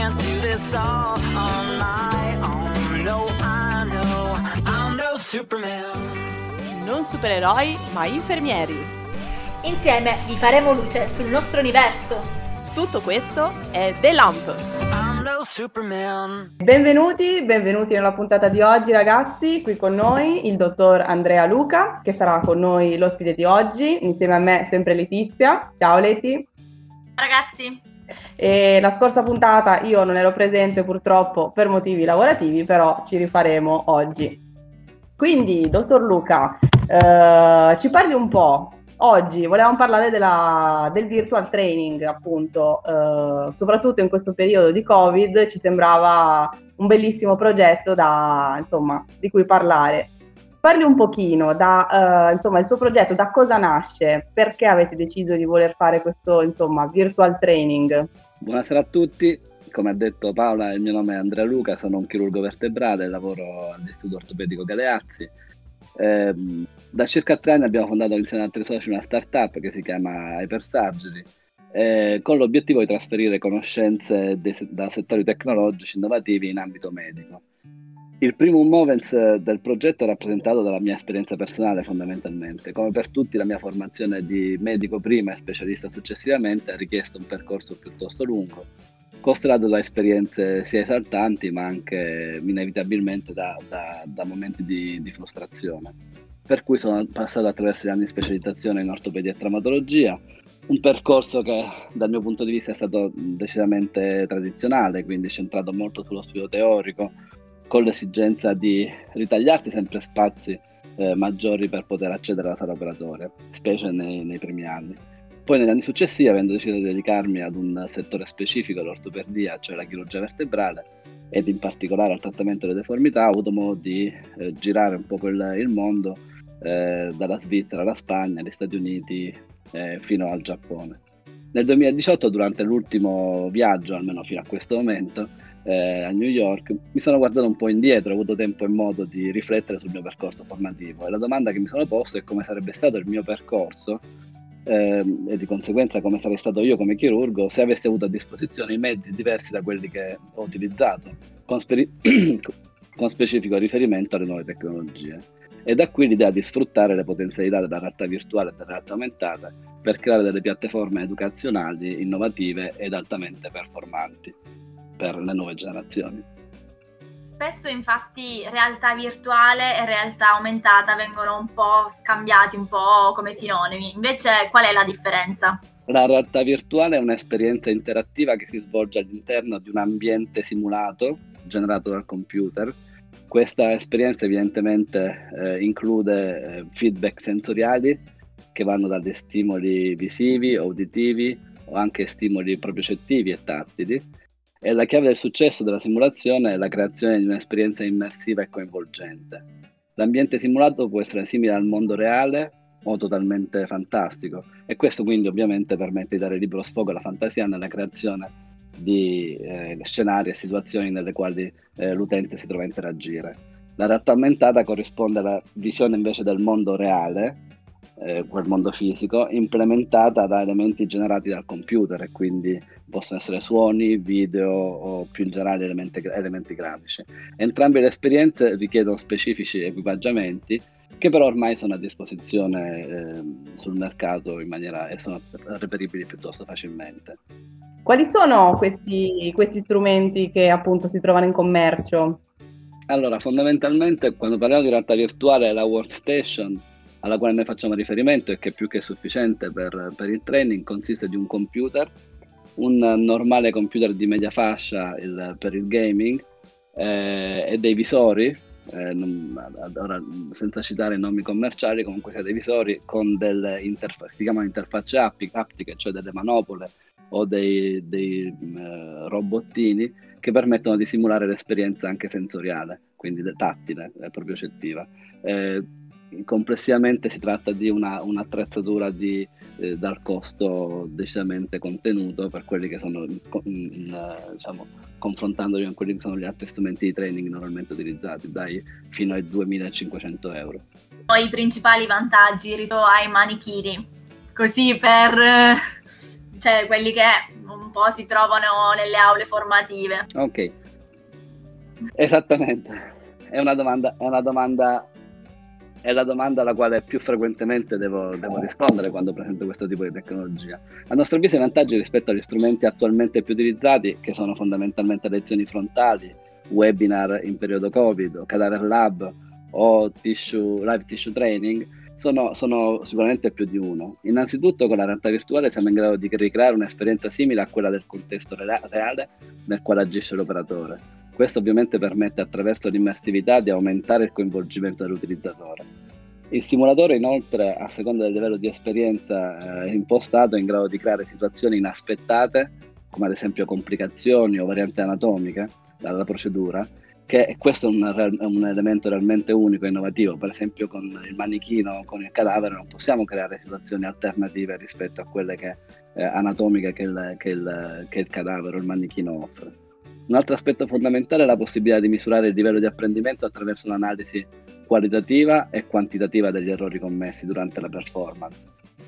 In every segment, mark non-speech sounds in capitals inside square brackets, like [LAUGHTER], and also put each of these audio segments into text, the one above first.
can't do this all on my own. No, I know I'm no Superman. Non supereroi, ma infermieri. Insieme vi faremo luce sul nostro universo. Tutto questo è The Lamp. I'm no Superman. Benvenuti, benvenuti nella puntata di oggi ragazzi, qui con noi il dottor Andrea Luca che sarà con noi l'ospite di oggi, insieme a me sempre Letizia. Ciao Leti. Ragazzi, E la scorsa puntata io non ero presente purtroppo per motivi lavorativi, però ci rifaremo oggi. Quindi, dottor Luca, eh, ci parli un po'. Oggi volevamo parlare della- del virtual training, appunto, eh, soprattutto in questo periodo di Covid ci sembrava un bellissimo progetto da, insomma, di cui parlare. Parli un pochino da, eh, insomma, il suo progetto, da cosa nasce, perché avete deciso di voler fare questo, insomma, virtual training? Buonasera a tutti, come ha detto Paola il mio nome è Andrea Luca, sono un chirurgo vertebrale, lavoro all'Istituto Ortopedico Galeazzi. Ehm, da circa tre anni abbiamo fondato insieme ad altri soci una startup che si chiama Hypersurgery eh, con l'obiettivo di trasferire conoscenze se- da settori tecnologici innovativi in ambito medico. Il primo movens del progetto è rappresentato dalla mia esperienza personale fondamentalmente. Come per tutti la mia formazione di medico prima e specialista successivamente ha richiesto un percorso piuttosto lungo, costellato da esperienze sia esaltanti ma anche inevitabilmente da, da- da momenti di, di frustrazione. Per cui sono passato attraverso gli anni di specializzazione in ortopedia e traumatologia, un percorso che dal mio punto di vista è stato decisamente tradizionale, quindi centrato molto sullo studio teorico, con l'esigenza di ritagliarsi sempre spazi eh, maggiori per poter accedere alla sala operatoria, specie nei, nei primi anni. Poi negli anni successivi, avendo deciso di dedicarmi ad un settore specifico, l'ortopedia, cioè la chirurgia vertebrale, ed in particolare al trattamento delle deformità, ho avuto modo di eh, girare un po' il, il mondo, eh, dalla Svizzera alla Spagna, agli Stati Uniti, eh, fino al Giappone. Nel 2018, durante l'ultimo viaggio, almeno fino a questo momento, eh, a New York, mi sono guardato un po' indietro, ho avuto tempo e modo di riflettere sul mio percorso formativo e la domanda che mi sono posto è come sarebbe stato il mio percorso ehm, e di conseguenza come sarei stato io come chirurgo se avessi avuto a disposizione i mezzi diversi da quelli che ho utilizzato, con, speri- [COUGHS] con specifico riferimento alle nuove tecnologie. E da qui l'idea di sfruttare le potenzialità della realtà virtuale e della realtà aumentata per creare delle piattaforme educazionali innovative ed altamente performanti per le nuove generazioni. spesso infatti realtà virtuale e realtà aumentata vengono un po' scambiati, un po' come sinonimi. Invece qual è la differenza? La realtà virtuale è un'esperienza interattiva che si svolge all'interno di un ambiente simulato generato dal computer. Questa esperienza evidentemente eh, include eh, feedback sensoriali che vanno dagli stimoli visivi, uditivi o anche stimoli propriocettivi e tattili. E la chiave del successo della simulazione è la creazione di un'esperienza immersiva e coinvolgente. L'ambiente simulato può essere simile al mondo reale o totalmente fantastico e questo quindi ovviamente permette di dare libero sfogo alla fantasia nella creazione di eh, scenari e situazioni nelle quali eh, l'utente si trova a interagire. La realtà aumentata corrisponde alla visione invece del mondo reale, eh, quel mondo fisico, implementata da elementi generati dal computer e quindi possono essere suoni, video o più in generale elementi, elementi grafici. Entrambe le esperienze richiedono specifici equipaggiamenti che però ormai sono a disposizione eh, sul mercato in maniera e sono reperibili piuttosto facilmente. Quali sono questi, questi strumenti che appunto si trovano in commercio? Allora, fondamentalmente quando parliamo di realtà virtuale la workstation alla quale noi facciamo riferimento e che è più che sufficiente per, per il training consiste di un computer, un normale computer di media fascia il- per il gaming eh, e dei visori, eh, non- ora, senza citare i nomi commerciali, comunque sia dei visori con delle interfacce, si chiamano interfacce aptiche, cioè delle manopole o dei, dei, eh, robottini che permettono di simulare l'esperienza anche sensoriale, quindi tattile, eh, propriocettiva. Eh, complessivamente si tratta di una, un'attrezzatura di, eh, dal costo decisamente contenuto per quelli che sono in- in- eh, diciamo, confrontandoli con quelli che sono gli altri strumenti di training normalmente utilizzati, dai fino ai 2500 euro. Poi i principali vantaggi rispetto ai manichini, così per eh, cioè quelli che un un po' si trovano nelle aule formative. Ok, esattamente. È una domanda, è una domanda, è la domanda alla quale più frequentemente devo, devo rispondere quando presento questo tipo di tecnologia. A nostro avviso i vantaggi rispetto agli strumenti attualmente più utilizzati, che sono fondamentalmente lezioni frontali, webinar in periodo Covid, o Cadaver Lab o tissue, live tissue training, sono, sono, sicuramente più di uno. Innanzitutto con la realtà virtuale siamo in grado di ricreare un'esperienza simile a quella del contesto reale nel quale agisce l'operatore. Questo ovviamente permette attraverso l'immersività di aumentare il coinvolgimento dell'utilizzatore. Il simulatore inoltre, a seconda del livello di esperienza eh, impostato, è in grado di creare situazioni inaspettate, come ad esempio complicazioni o varianti anatomiche dalla procedura, che questo è un, un, elemento realmente unico e innovativo. Per esempio, con il manichino, con il cadavere, non possiamo creare situazioni alternative rispetto a quelle che, eh, anatomiche che il, che, il, che il cadavere o il manichino offre. Un altro aspetto fondamentale è la possibilità di misurare il livello di apprendimento attraverso un'analisi qualitativa e quantitativa degli errori commessi durante la performance.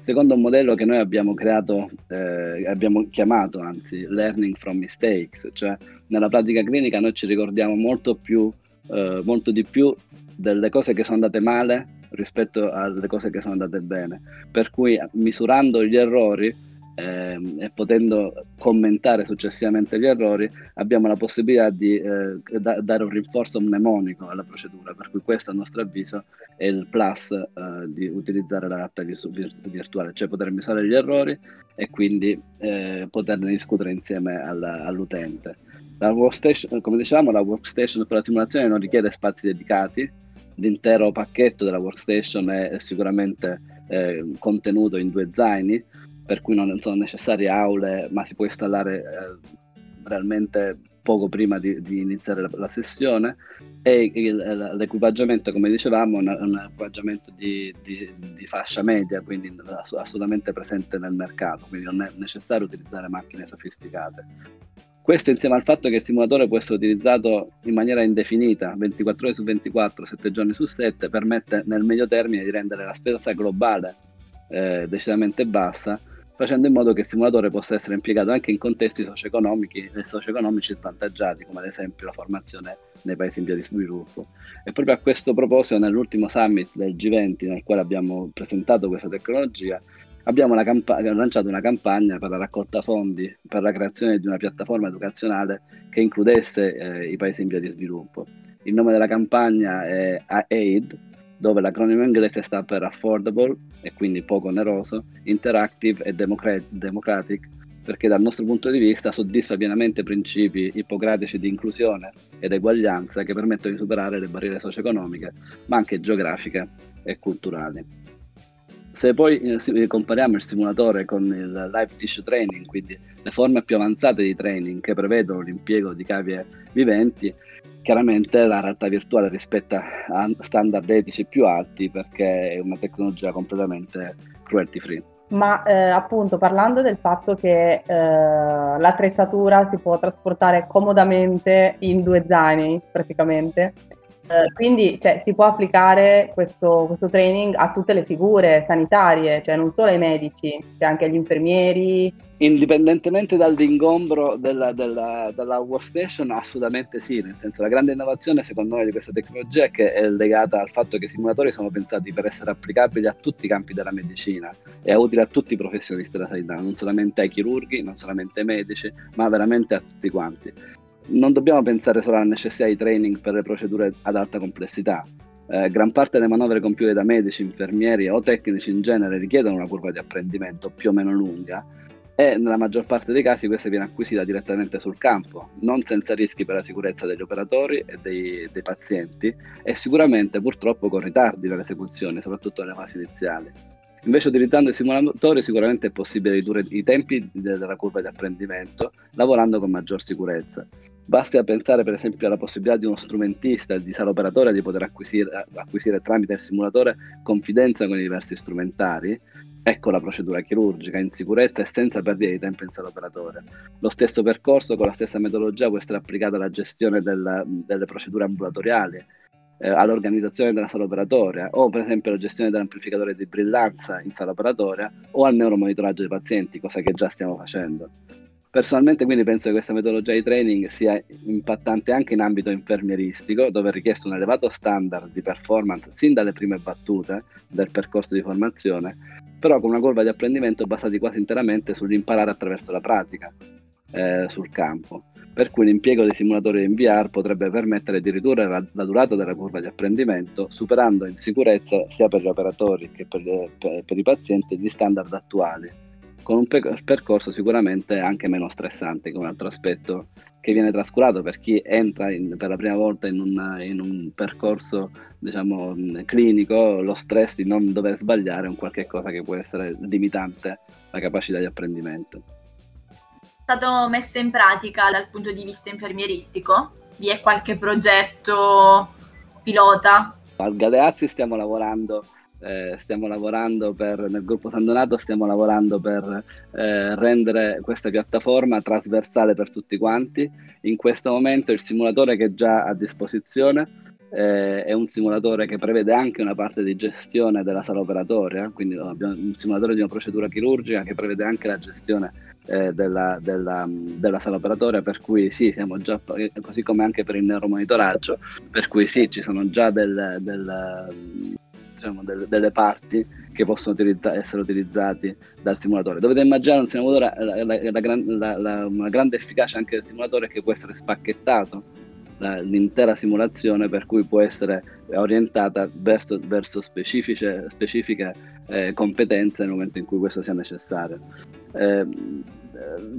Secondo un modello che noi abbiamo creato, eh, abbiamo chiamato anzi learning from mistakes, cioè nella pratica clinica noi ci ricordiamo molto, più, eh, molto di più delle cose che sono andate male rispetto alle cose che sono andate bene, per cui misurando gli errori eh, e potendo commentare successivamente gli errori, abbiamo la possibilità di eh, da, dare un rinforzo mnemonico alla procedura, per cui questo a nostro avviso è il plus eh, di utilizzare la realtà virtuale, cioè poter misurare gli errori e quindi eh, poterne discutere insieme alla, all'utente. La come dicevamo, la workstation per la simulazione non richiede spazi dedicati, l'intero pacchetto della workstation è sicuramente eh, contenuto in due zaini, per cui non sono necessarie aule, ma si può installare eh, realmente poco prima di, di iniziare la, la, sessione. E il, l'equipaggiamento come dicevamo è un, un equipaggiamento di, di, di, fascia media quindi assolutamente presente nel mercato quindi non è necessario utilizzare macchine sofisticate. Questo insieme al fatto che il simulatore può essere utilizzato in maniera indefinita 24 ore su 24 7 giorni su 7 permette nel medio termine di rendere la spesa globale eh, decisamente bassa facendo in modo che il simulatore possa essere impiegato anche in contesti socio-economici, eh, socio-economici svantaggiati, come ad esempio la formazione nei paesi in via di sviluppo. E proprio a questo proposito, nell'ultimo summit del G20, nel quale abbiamo presentato questa tecnologia, abbiamo una camp- lanciato una campagna per la raccolta fondi per la creazione di una piattaforma educazionale che includesse eh, i paesi in via di sviluppo. Il nome della campagna è AID, dove l'acronimo inglese sta per Affordable e quindi poco oneroso, Interactive e Democratic, perché dal nostro punto di vista soddisfa pienamente principi ippocratici di inclusione ed eguaglianza che permettono di superare le barriere socio-economiche, ma anche geografiche e culturali. Se poi eh, compariamo il simulatore con il live tissue training, quindi le forme più avanzate di training che prevedono l'impiego di cavie viventi, chiaramente la realtà virtuale rispetta a standard etici più alti perché è una tecnologia completamente cruelty free. Ma eh, appunto parlando del fatto che eh, l'attrezzatura si può trasportare comodamente in due zaini praticamente, eh, quindi cioè, si può applicare questo, questo, training a tutte le figure sanitarie, cioè non solo ai medici, cioè anche agli infermieri. Indipendentemente dall'ingombro della, della, della workstation, assolutamente sì, nel senso la grande innovazione secondo noi di questa tecnologia è che è legata al fatto che i simulatori sono pensati per essere applicabili a tutti i campi della medicina. E utili a tutti i professionisti della sanità, non solamente ai chirurghi, non solamente ai medici, ma veramente a tutti quanti non dobbiamo pensare solo alla necessità di training per le procedure ad alta complessità. Eh, gran parte delle manovre compiute da medici, infermieri o tecnici in genere richiedono una curva di apprendimento più o meno lunga e nella maggior parte dei casi questa viene acquisita direttamente sul campo, non senza rischi per la sicurezza degli operatori e dei, dei pazienti e sicuramente purtroppo con ritardi nell'esecuzione, soprattutto nelle fasi iniziali. Invece utilizzando i simulatori sicuramente è possibile ridurre i tempi della curva di apprendimento lavorando con maggior sicurezza. Basti pensare per esempio alla possibilità di uno strumentista, di sala operatore, di poter acquisire, acquisire tramite il simulatore confidenza con i diversi strumentari. Ecco la procedura chirurgica in sicurezza e senza perdere di tempo in sala operatore. Lo stesso percorso con la stessa metodologia può essere applicato alla gestione della, delle procedure ambulatoriali, eh, all'organizzazione della sala operatoria o per esempio alla gestione dell'amplificatore di brillanza in sala operatoria o al neuromonitoraggio dei pazienti, cosa che già stiamo facendo. Personalmente quindi penso che questa metodologia di training sia impattante anche in ambito infermieristico, dove è richiesto un elevato standard di performance sin dalle prime battute del percorso di formazione, però con una curva di apprendimento basata quasi interamente sull'imparare attraverso la pratica eh, sul campo. Per cui l'impiego dei simulatori in VR potrebbe permettere di ridurre la, la, durata della curva di apprendimento, superando in sicurezza sia per gli operatori che per, per, per i pazienti gli standard attuali con un percorso sicuramente anche meno stressante, che è un altro aspetto che viene trascurato per chi entra in, per la prima volta in, una, in un percorso diciamo, clinico, lo stress di non dover sbagliare è un qualche cosa che può essere limitante la capacità di apprendimento. È stato messo in pratica dal punto di vista infermieristico? Vi è qualche progetto pilota? Al Galeazzi stiamo lavorando eh, stiamo lavorando per, nel gruppo San Donato stiamo lavorando per eh, rendere questa piattaforma trasversale per tutti quanti. In questo momento il simulatore che è già a disposizione eh, è un simulatore che prevede anche una parte di gestione della sala operatoria, quindi abbiamo un simulatore di una procedura chirurgica che prevede anche la gestione eh, della, della, della, sala operatoria, per cui sì, siamo già, così come anche per il neuromonitoraggio, per cui sì, ci sono già del, del diciamo, delle, delle, parti che possono utilizza- essere utilizzati dal simulatore. Dovete immaginare un simulatore, la, la, la, una grande efficacia anche del simulatore è che può essere spacchettato l'intera simulazione per cui può essere orientata verso, verso specifiche, specifiche eh, competenze nel momento in cui questo sia necessario. Eh,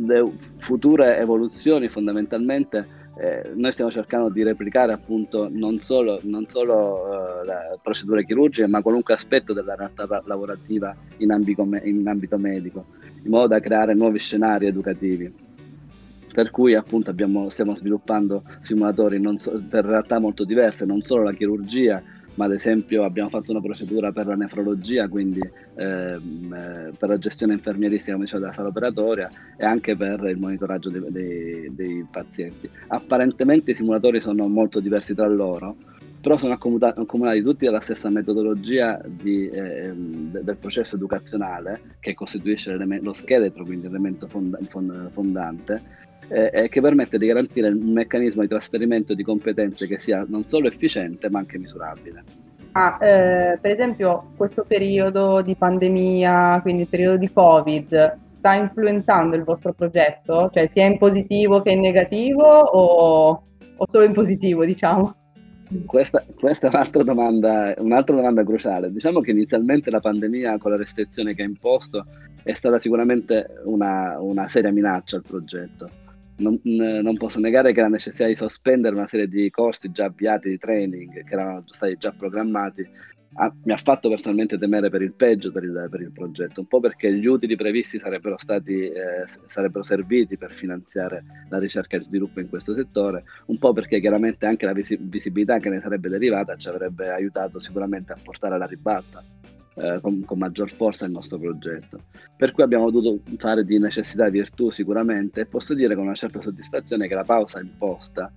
le future evoluzioni fondamentalmente eh, noi stiamo cercando di replicare appunto non solo, non solo uh, le procedure chirurgiche, ma qualunque aspetto della realtà lavorativa in ambito, in ambito medico, in modo da creare nuovi scenari educativi. Per cui appunto abbiamo, stiamo sviluppando simulatori so, per realtà molto diverse, non solo la chirurgia, ma ad esempio abbiamo fatto una procedura per la nefrologia, quindi ehm, eh, per la gestione infermieristica come della sala operatoria e anche per il monitoraggio dei, dei, dei pazienti. Apparentemente i simulatori sono molto diversi tra loro, però sono accomunati tutti dalla stessa metodologia di, eh, del processo educazionale che costituisce lo scheletro, quindi l'elemento fonda, fondante, eh, che permette di garantire un meccanismo di trasferimento di competenze che sia non solo efficiente ma anche misurabile. Ah, eh, per esempio questo periodo di pandemia, quindi il periodo di Covid, sta influenzando il vostro progetto? Cioè sia in positivo che in negativo o, o solo in positivo, diciamo? Questa, questa, è un'altra domanda, un'altra domanda cruciale. Diciamo che inizialmente la pandemia con la restrizione che ha imposto è stata sicuramente una, una seria minaccia al progetto non, non, posso negare che la necessità di sospendere una serie di corsi già avviati di training che erano stati già programmati ha, mi ha fatto personalmente temere per il peggio per il, per il, progetto, un po' perché gli utili previsti sarebbero, stati, eh, sarebbero serviti per finanziare la ricerca e sviluppo in questo settore, un po' perché chiaramente anche la visi- visibilità che ne sarebbe derivata ci avrebbe aiutato sicuramente a portare alla ribalta eh, con, con, maggior forza il nostro progetto. Per cui abbiamo dovuto fare di necessità virtù sicuramente e posso dire con una certa soddisfazione che la pausa imposta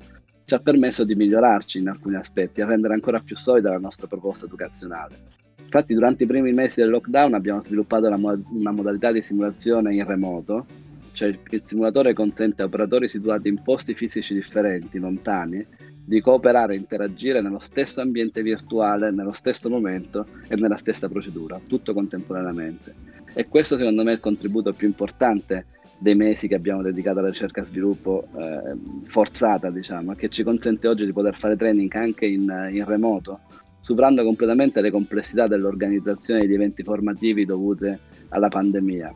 ci ha permesso di migliorarci in alcuni aspetti a rendere ancora più solida la nostra proposta educazionale. Infatti durante i primi mesi del lockdown abbiamo sviluppato mo- una modalità di simulazione in remoto, cioè il simulatore consente a operatori situati in posti fisici differenti, lontani, di cooperare e interagire nello stesso ambiente virtuale, nello stesso momento e nella stessa procedura, tutto contemporaneamente. E questo secondo me è il contributo più importante dei mesi che abbiamo dedicato alla ricerca e sviluppo eh, forzata, diciamo, che ci consente oggi di poter fare training anche in, in remoto, superando completamente le complessità dell'organizzazione di eventi formativi dovute alla pandemia.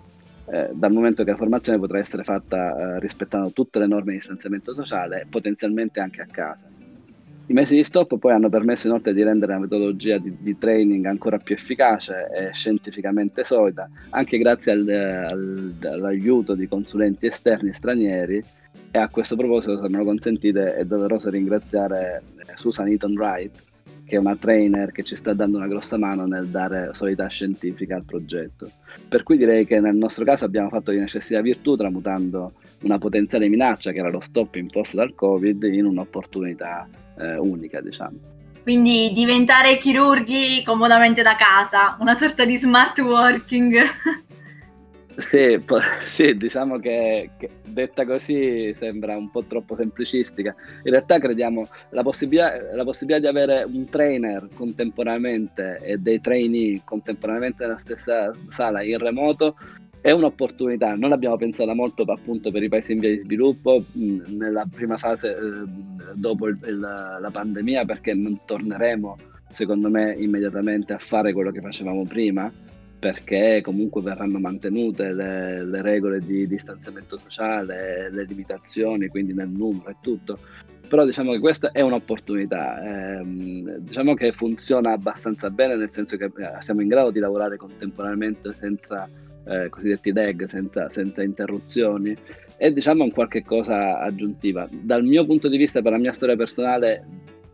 Eh, dal momento che la formazione potrà essere fatta eh, rispettando tutte le norme di distanziamento sociale potenzialmente anche a casa. I mesi di stop poi hanno permesso inoltre di rendere la metodologia di, di training ancora più efficace e scientificamente solida, anche grazie al, al, all'aiuto di consulenti esterni stranieri e a questo proposito, se me lo consentite, è doveroso ringraziare eh, Susan Eaton Wright, che è una trainer che ci sta dando una grossa mano nel dare solidità scientifica al progetto. Per cui direi che nel nostro caso abbiamo fatto di necessità virtù tramutando una potenziale minaccia che era lo stop imposto dal Covid in un'opportunità eh, unica, diciamo. Quindi diventare chirurghi comodamente da casa, una sorta di smart working. [LAUGHS] Sì, po- sì, diciamo che, che detta così sembra un po' troppo semplicistica. In realtà crediamo la possibilità, la possibilità di avere un trainer contemporaneamente e dei trainee contemporaneamente nella stessa sala in remoto è un'opportunità. Non l'abbiamo pensata molto appunto per i paesi in via di sviluppo mh, nella prima fase eh, dopo il- il- la pandemia perché non torneremo secondo me immediatamente a fare quello che facevamo prima perché comunque verranno mantenute le, le regole di distanziamento sociale, le limitazioni, quindi nel numero e tutto. Però diciamo che questa è un'opportunità, ehm, diciamo che funziona abbastanza bene nel senso che eh, siamo in grado di lavorare contemporaneamente senza eh, cosiddetti lag, senza, senza interruzioni e diciamo un qualche cosa aggiuntiva. Dal mio punto di vista, per la mia storia personale,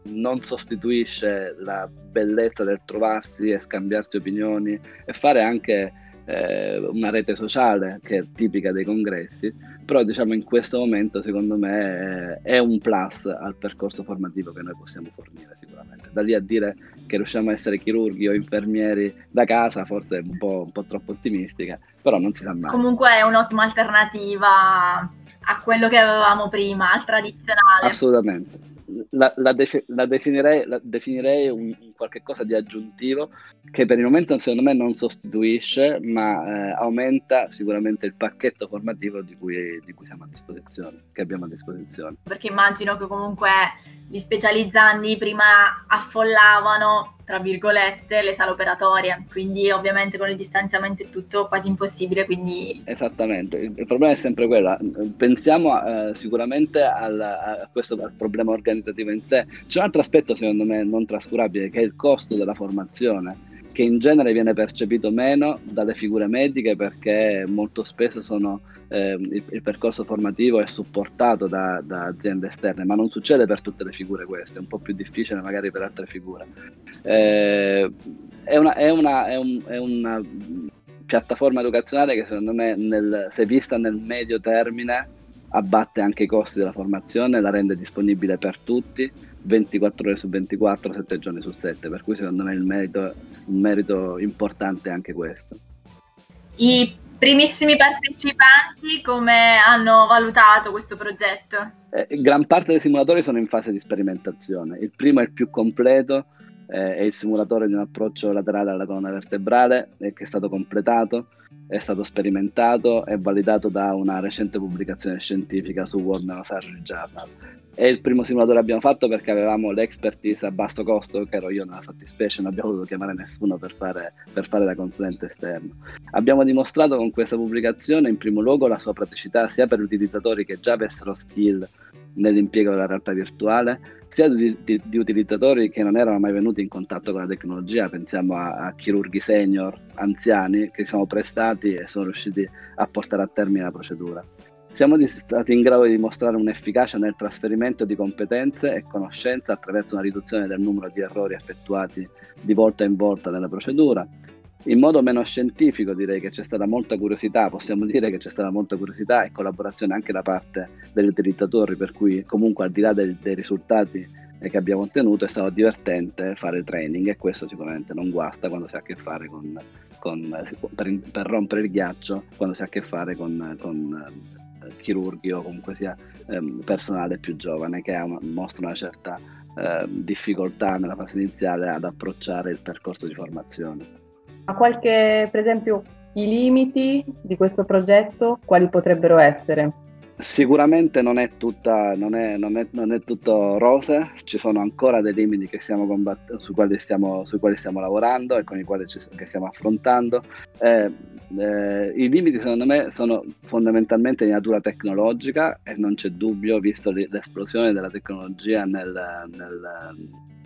non sostituisce la bellezza del trovarsi e scambiarsi opinioni e fare anche eh, una rete sociale che è tipica dei congressi, però diciamo in questo momento secondo me è, un plus al percorso formativo che noi possiamo fornire sicuramente. Da lì a dire che riusciamo a essere chirurghi o infermieri da casa forse è un po', un po troppo ottimistica, però non si sa mai. Comunque è un'ottima alternativa a quello che avevamo prima, al tradizionale. Assolutamente. La, la defi- la definirei, la definirei un, un qualche cosa di aggiuntivo che per il momento secondo me non sostituisce, ma eh, aumenta sicuramente il pacchetto formativo di cui, di cui siamo a disposizione, che abbiamo a disposizione. perché immagino che comunque gli specializzandi prima affollavano, tra virgolette, le sale operatorie, quindi ovviamente con il distanziamento è tutto quasi impossibile, quindi Esattamente, il, problema è sempre quello. Pensiamo eh, sicuramente al, a questo al problema organizzativo in sé. C'è un altro aspetto, secondo me, non trascurabile, che è il costo della formazione, che in genere viene percepito meno dalle figure mediche perché molto spesso sono, eh, il, il percorso formativo è supportato da, da aziende esterne, ma non succede per tutte le figure questo, è un po' più difficile magari per altre figure. Eh, è una, è una- è un- è una piattaforma educazionale che secondo me, nel- se vista nel medio termine, abbatte anche i costi della formazione, la rende disponibile per tutti, 24 ore su 24, 7 giorni su 7, per cui secondo me il merito, un merito importante è anche questo. i primissimi partecipanti come hanno valutato questo progetto? Eh, gran parte dei simulatori sono in fase di sperimentazione. Il primo è il più completo, eh, è il simulatore di un approccio laterale alla colonna vertebrale eh, che è stato completato, è stato sperimentato e validato da una recente pubblicazione scientifica su World Neurosurgery Journal. È il primo simulatore che abbiamo fatto perché avevamo l'expertise a basso costo, che ero io nella fattispecie, non abbiamo dovuto chiamare nessuno per fare, per fare da consulente esterno. Abbiamo dimostrato con questa pubblicazione in primo luogo la sua praticità sia per gli utilizzatori che già avessero skill nell'impiego della realtà virtuale, sia di, di- di utilizzatori che non erano mai venuti in contatto con la tecnologia, pensiamo a, a chirurghi senior, anziani, che si sono prestati e sono riusciti a portare a termine la procedura. Siamo stati in grado di dimostrare un'efficacia nel trasferimento di competenze e conoscenze attraverso una riduzione del numero di errori effettuati di volta in volta nella procedura. In modo meno scientifico direi che c'è stata molta curiosità, possiamo dire che c'è stata molta curiosità e collaborazione anche da parte degli utilizzatori, per cui comunque al di là del- dei risultati eh, che abbiamo ottenuto è stato divertente fare training e questo sicuramente non guasta quando si ha a che fare con, con- per, per rompere il ghiaccio, quando si ha a che fare con, con, eh, chirurghi o comunque sia ehm, personale più giovane che una- mostra una certa eh, difficoltà nella fase iniziale ad approcciare il percorso di formazione. Ma qualche, per esempio, i limiti di questo progetto, quali potrebbero essere? Sicuramente non è, tutta, non, è, non, è, non è tutto rose, ci sono ancora dei limiti combatt- sui, quali stiamo, sui quali stiamo lavorando e con i quali ci, stiamo affrontando. Eh, eh, I limiti secondo me sono fondamentalmente di natura tecnologica e non c'è dubbio, visto l'esplosione della tecnologia nel, nel,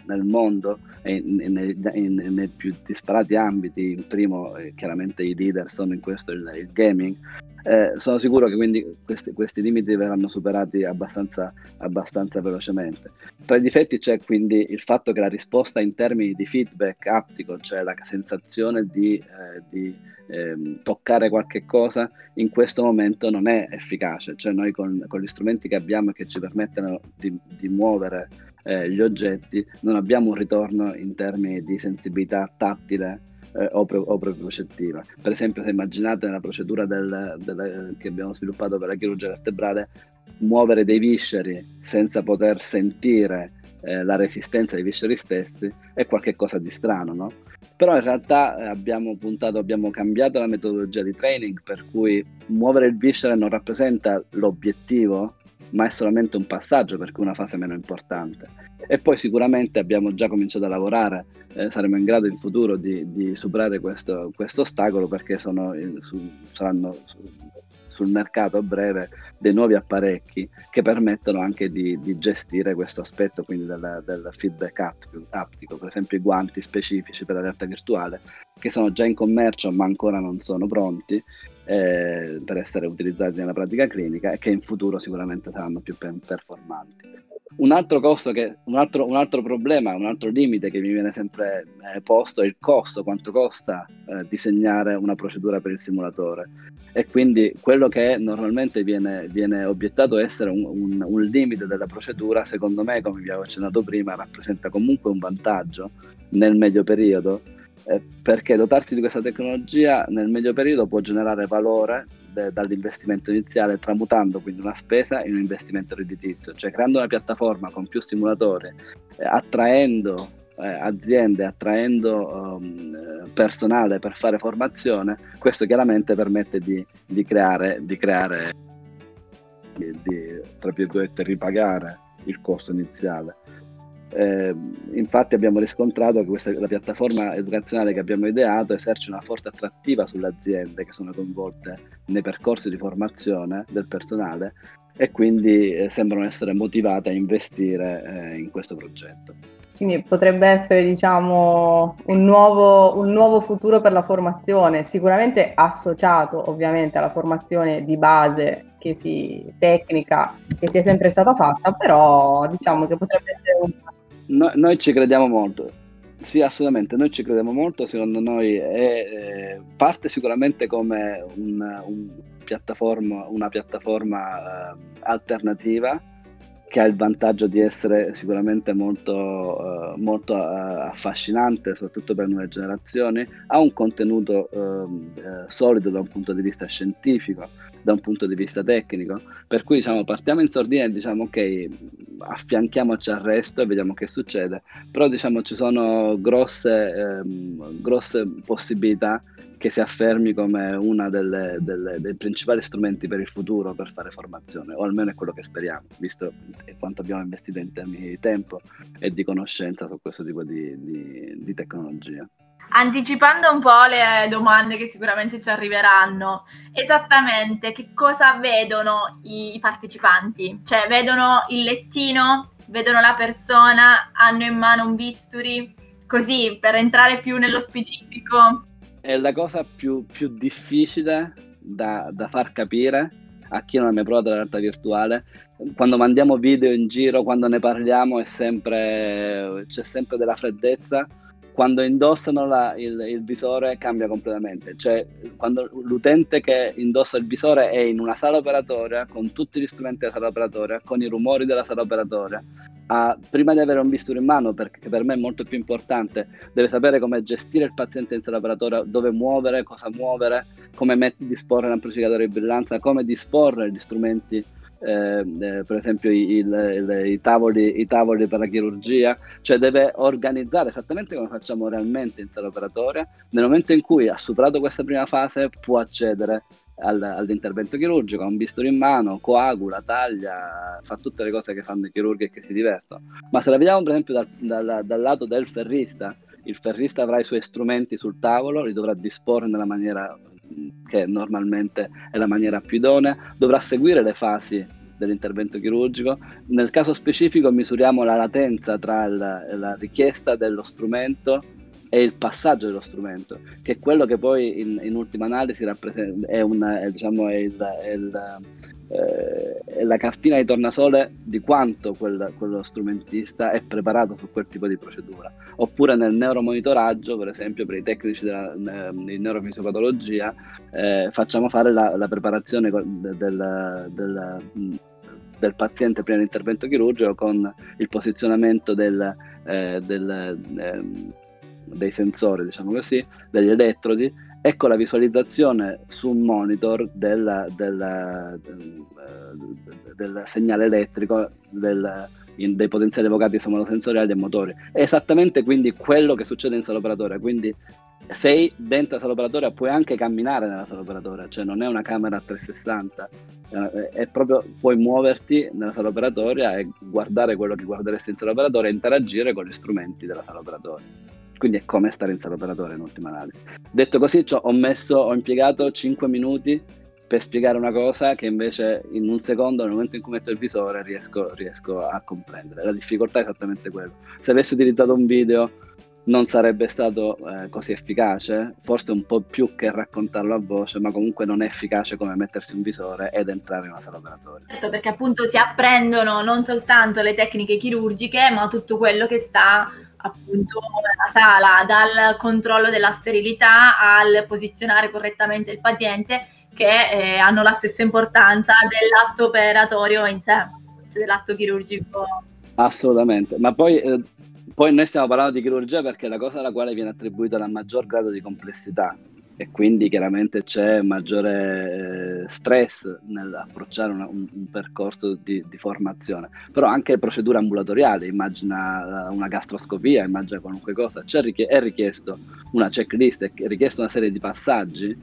nel mondo e nei, più disparati ambiti. In primo, eh, chiaramente i leader sono in questo il, il gaming. Eh, sono sicuro che quindi questi, questi limiti verranno superati abbastanza, abbastanza velocemente. Tra i difetti c'è quindi il fatto che la risposta in termini di feedback aptico, cioè la sensazione di, eh, di ehm, toccare qualche cosa, in questo momento non è efficace. Cioè noi con, con gli strumenti che abbiamo e che ci permettono di, di muovere eh, gli oggetti, non abbiamo un ritorno in termini di sensibilità tattile eh, o, pro- o propriocettiva. Per esempio, se immaginate nella procedura del, del, che abbiamo sviluppato per la chirurgia vertebrale, muovere dei visceri senza poter sentire eh, la resistenza dei visceri stessi è qualcosa di strano, no? Però in realtà eh, abbiamo puntato, abbiamo cambiato la metodologia di training per cui muovere il viscere non rappresenta l'obiettivo, ma è solamente un passaggio perché è una fase meno importante. E poi sicuramente abbiamo già cominciato a lavorare, eh, saremo in grado in futuro di, di superare questo, questo, ostacolo perché sono, su, saranno su, sul mercato a breve dei nuovi apparecchi che permettono anche di, di gestire questo aspetto quindi del, del feedback aptico, per esempio i guanti specifici per la realtà virtuale che sono già in commercio ma ancora non sono pronti eh, per essere utilizzati nella pratica clinica e che in futuro sicuramente saranno più performanti. Un altro, che, un, altro, un altro, problema, un altro limite che mi viene sempre eh, posto è il costo, quanto costa eh, disegnare una procedura per il simulatore. E quindi quello che normalmente viene, viene obiettato essere un, un, un, limite della procedura, secondo me, come vi avevo accennato prima, rappresenta comunque un vantaggio nel medio periodo eh, perché dotarsi di questa tecnologia nel medio periodo può generare valore de- dall'investimento iniziale, tramutando quindi una spesa in un investimento redditizio, cioè creando una piattaforma con più stimolatori, eh, attraendo eh, aziende, attraendo um, personale per fare formazione, questo chiaramente permette di, di creare, di, creare di, di, ripagare il costo iniziale. Eh, infatti abbiamo riscontrato che questa, la piattaforma educazionale che abbiamo ideato esercita una forte attrattiva sulle aziende che sono coinvolte nei percorsi di formazione del personale e quindi eh, sembrano essere motivate a investire eh, in questo progetto. Quindi potrebbe essere diciamo, un, nuovo, un nuovo futuro per la formazione, sicuramente associato ovviamente alla formazione di base che si, tecnica che sia sempre stata fatta, però diciamo che potrebbe essere un No, noi ci crediamo molto. Sì, assolutamente, noi ci crediamo molto, secondo noi è, eh, parte sicuramente come un, un piattaforma, una piattaforma eh, alternativa che ha il vantaggio di essere sicuramente molto, uh, molto uh, affascinante, soprattutto per nuove generazioni, ha un contenuto uh, solido da un punto di vista scientifico, da un punto di vista tecnico, per cui diciamo, partiamo in sordina e diciamo ok, affianchiamoci al resto e vediamo che succede, però diciamo ci sono grosse, ehm, grosse possibilità che si affermi come uno dei principali strumenti per il futuro per fare formazione, o almeno è quello che speriamo, visto quanto abbiamo investito in termini di tempo e di conoscenza su questo tipo di, di, di tecnologia. Anticipando un po' le domande che sicuramente ci arriveranno, esattamente che cosa vedono i partecipanti? Cioè vedono il lettino, vedono la persona, hanno in mano un bisturi, così per entrare più nello specifico è la cosa più, più difficile da, da, far capire a chi non ha mai provato la realtà virtuale. Quando mandiamo video in giro, quando ne parliamo, sempre, c'è sempre della freddezza. Quando indossano la, il, il, visore cambia completamente. Cioè, quando l'utente che indossa il visore è in una sala operatoria, con tutti gli strumenti della sala operatoria, con i rumori della sala operatoria, a, prima di avere un bisturi in mano, perché per me è molto più importante, deve sapere come gestire il paziente in sala operatoria, dove muovere, cosa muovere, come met- disporre l'amplificatore di brillanza, come disporre gli strumenti, eh, eh, per esempio i, il, il, i, tavoli, i, tavoli, per la chirurgia, cioè deve organizzare esattamente come facciamo realmente in sala operatoria. Nel momento in cui ha superato questa prima fase può accedere al, all'intervento chirurgico, ha un bisturi in mano, coagula, taglia, fa tutte le cose che fanno i chirurghi e che si divertono. Ma se la vediamo per esempio dal, dal, dal lato del ferrista, il ferrista avrà i suoi strumenti sul tavolo, li dovrà disporre nella maniera che normalmente è la maniera più idonea, dovrà seguire le fasi dell'intervento chirurgico. Nel caso specifico misuriamo la latenza tra la, la richiesta dello strumento è il passaggio dello strumento, che è quello che poi in, in ultima analisi è, una, è, diciamo, è, il, è, il, eh, la cartina di tornasole di quanto quel, quello strumentista è preparato su quel tipo di procedura. Oppure nel neuromonitoraggio, per esempio, per i tecnici della, di neurofisiopatologia, eh, facciamo fare la, la preparazione del, del, del del paziente prima dell'intervento chirurgico con il posizionamento del, eh, del, eh, dei sensori, diciamo così, degli elettrodi, e con la visualizzazione su un monitor del, del, del, del segnale elettrico del, in, dei potenziali evocati somatosensoriali e motori. È esattamente quindi quello che succede in sala operatoria, quindi sei dentro la sala operatoria puoi anche camminare nella sala operatoria, cioè non è una camera a 360, eh, è proprio puoi muoverti nella sala operatoria e guardare quello che guarderesti in sala operatoria e interagire con gli strumenti della sala operatoria. Quindi è come stare in sala operatoria in ultima analisi. Detto così, ho, messo, ho impiegato 5 minuti per spiegare una cosa che invece in un secondo, nel momento in cui metto il visore, riesco, riesco a comprendere. La difficoltà è esattamente quello. Se avessi utilizzato un video non sarebbe stato eh, così efficace, forse un po' più che raccontarlo a voce, ma comunque non è efficace come mettersi un visore ed entrare in una sala operatoria. Certo, perché appunto si apprendono non soltanto le tecniche chirurgiche, ma tutto quello che sta appunto nella sala, dal controllo della sterilità al posizionare correttamente il paziente, che eh, hanno la stessa importanza dell'atto operatorio in sé, cioè dell'atto chirurgico. Assolutamente, ma poi eh, poi noi stiamo parlando di chirurgia perché è la cosa alla quale viene attribuito la maggior grado di complessità e quindi chiaramente c'è maggiore eh, stress nell'approcciare una, un, un, percorso di, di, formazione, però anche procedure ambulatoriali, immagina una gastroscopia, immagina qualunque cosa, richie- è richiesto una checklist, è richiesto una serie di passaggi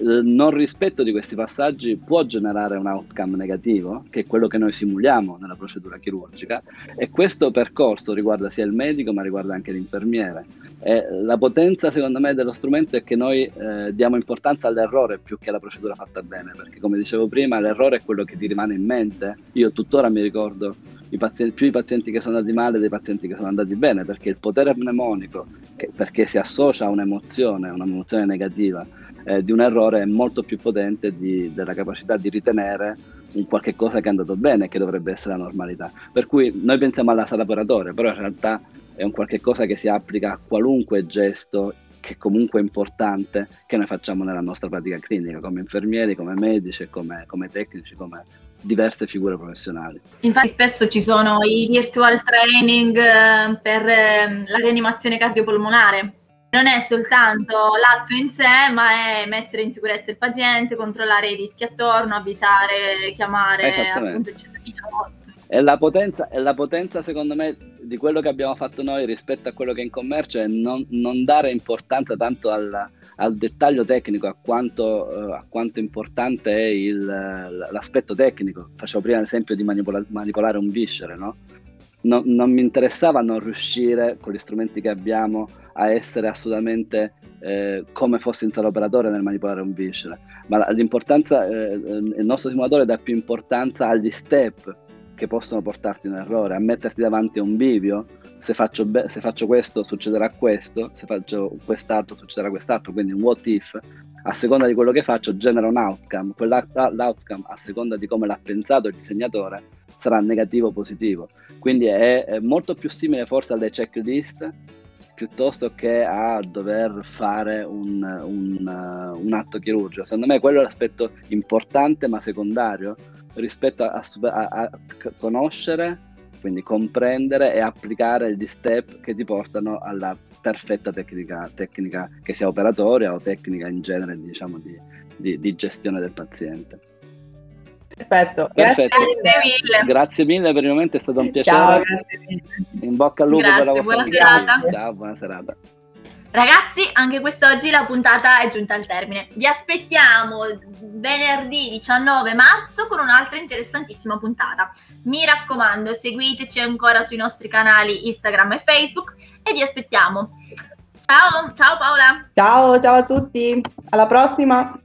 non rispetto di questi passaggi può generare un outcome negativo, che è quello che noi simuliamo nella procedura chirurgica, e questo percorso riguarda sia il medico ma riguarda anche l'infermiere. E la potenza secondo me dello strumento è che noi eh, diamo importanza all'errore più che alla procedura fatta bene, perché come dicevo prima l'errore è quello che ti rimane in mente. Io tuttora mi ricordo i pazienti, più i pazienti che sono andati male dei pazienti che sono andati bene, perché il potere mnemonico, che, perché si associa a un'emozione, un'emozione negativa, eh, di un errore è molto più potente di, della capacità di ritenere un qualche cosa che è andato bene, che dovrebbe essere la normalità. Per cui noi pensiamo alla sala operatoria, però in realtà è un qualche cosa che si applica a qualunque gesto che comunque è importante che noi facciamo nella nostra pratica clinica, come infermieri, come medici, come, come tecnici, come diverse figure professionali. Infatti spesso ci sono i virtual training eh, per ehm, la rianimazione cardiopolmonare, non è soltanto l'atto in sé, ma è mettere in sicurezza il paziente, controllare i rischi attorno, avvisare, chiamare appunto il 118. E la, potenza, e la potenza, secondo me, di quello che abbiamo fatto noi rispetto a quello che è in commercio è non, non dare importanza tanto al, al dettaglio tecnico, a quanto, uh, a quanto importante è il, l'aspetto tecnico. Facevo prima l'esempio di manipola, manipolare un viscere, no? Non, non mi interessava non riuscire con gli strumenti che abbiamo a essere assolutamente eh, come fosse in sala operatoria nel manipolare un viscere, ma l'importanza, eh, il nostro simulatore dà più importanza agli step che possono portarti in errore, a metterti davanti a un bivio, se faccio, be- se faccio questo succederà questo, se faccio quest'altro succederà quest'altro, quindi un what if, a seconda di quello che faccio genera un outcome, quell'outcome a seconda di come l'ha pensato il disegnatore sarà negativo o positivo. Quindi è, è molto più simile forse alle checklist piuttosto che a dover fare un, un, uh, un, atto chirurgico. Secondo me quello è l'aspetto importante ma secondario rispetto a, a, a, conoscere, quindi comprendere e applicare gli step che ti portano alla perfetta tecnica, tecnica che sia operatoria o tecnica in genere diciamo, di, di, di gestione del paziente. Perfetto. Perfetto. Grazie mille. Grazie mille per il momento, è stato un piacere. Ciao, In bocca al lupo grazie, per la vostra buona serata. Ciao, buona serata. Ragazzi, anche quest'oggi la puntata è giunta al termine. Vi aspettiamo venerdì 19 marzo con un'altra interessantissima puntata. Mi raccomando, seguiteci ancora sui nostri canali Instagram e Facebook e vi aspettiamo. Ciao, ciao Paola. Ciao, ciao a tutti. Alla prossima.